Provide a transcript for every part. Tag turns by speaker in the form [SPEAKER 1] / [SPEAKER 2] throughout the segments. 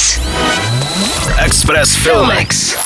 [SPEAKER 1] Express. Express Filmex.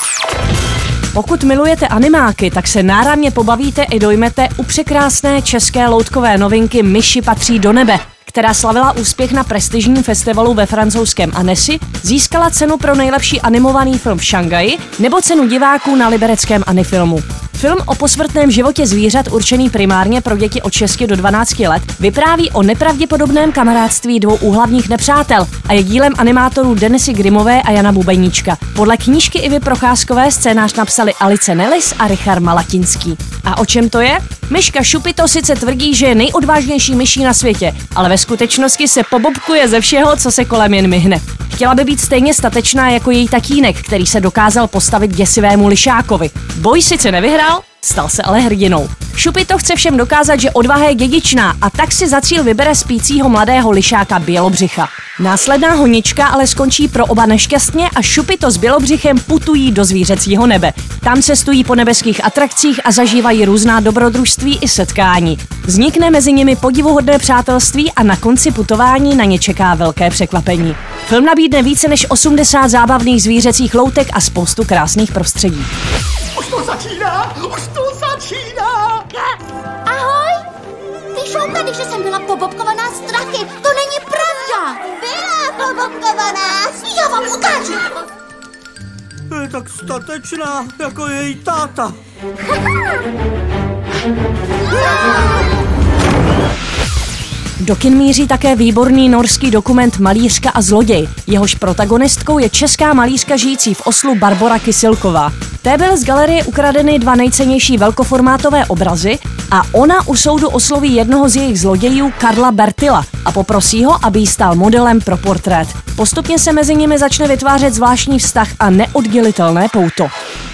[SPEAKER 2] Pokud milujete animáky, tak se náramně pobavíte i dojmete u překrásné české loutkové novinky Myši patří do nebe, která slavila úspěch na prestižním festivalu ve francouzském Annecy, získala cenu pro nejlepší animovaný film v Šangaji nebo cenu diváků na libereckém Anifilmu. Film o posmrtném životě zvířat určený primárně pro děti od 6 do 12 let vypráví o nepravděpodobném kamarádství dvou úhlavních nepřátel a je dílem animátorů Denisy Grimové a Jana Bubeníčka. Podle knížky Ivy Procházkové scénář napsali Alice Nellis a Richard Malatinský. A o čem to je? Myška Šupito sice tvrdí, že je nejodvážnější myší na světě, ale ve skutečnosti se pobobkuje ze všeho, co se kolem jen myhne. Chtěla by být stejně statečná jako její tatínek, který se dokázal postavit děsivému lišákovi. Boj sice nevyhrál, stal se ale hrdinou. Šupito chce všem dokázat, že odvaha je dědičná a tak si za cíl vybere spícího mladého lišáka Bělobřicha. Následná honička ale skončí pro oba nešťastně a Šupito s Bělobřichem putují do zvířecího nebe. Tam cestují po nebeských atrakcích a zažívají různá dobrodružství i setkání. Vznikne mezi nimi podivuhodné přátelství a na konci putování na ně čeká velké překvapení. Film nabídne více než 80 zábavných zvířecích loutek a spoustu krásných prostředí.
[SPEAKER 3] Už to začíná! Už to začíná!
[SPEAKER 4] Ahoj! Ty šoukady, že jsem byla pobobkovaná strachy. To není pravda. Byla pobobkovaná. Já vám ukážu.
[SPEAKER 3] Je tak statečná, jako její táta.
[SPEAKER 2] Do kin míří také výborný norský dokument Malířka a zloděj. Jehož protagonistkou je česká malířka žijící v Oslu Barbora Kysilková. Té byly z galerie ukradeny dva nejcennější velkoformátové obrazy a ona u soudu osloví jednoho z jejich zlodějů Karla Bertila a poprosí ho, aby jí stal modelem pro portrét. Postupně se mezi nimi začne vytvářet zvláštní vztah a neoddělitelné pouto.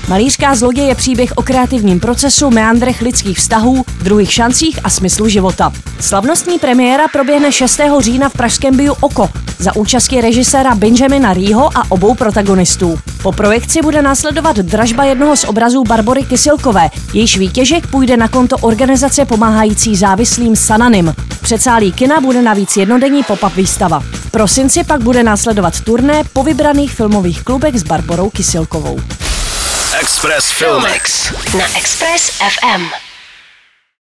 [SPEAKER 2] Malířská zloděj je příběh o kreativním procesu, meandrech lidských vztahů, druhých šancích a smyslu života. Slavnostní premiéra proběhne 6. října v pražském Biu Oko za účastí režiséra Benjamina Rýho a obou protagonistů. Po projekci bude následovat dražba jednoho z obrazů Barbory Kysilkové, jejíž výtěžek půjde na konto organizace pomáhající závislým Sananim. V předsálí kina bude navíc jednodenní pop-up výstava. V prosinci pak bude následovat turné po vybraných filmových klubech s Barborou Kysilkovou.
[SPEAKER 1] Express Filmex. Na Express FM.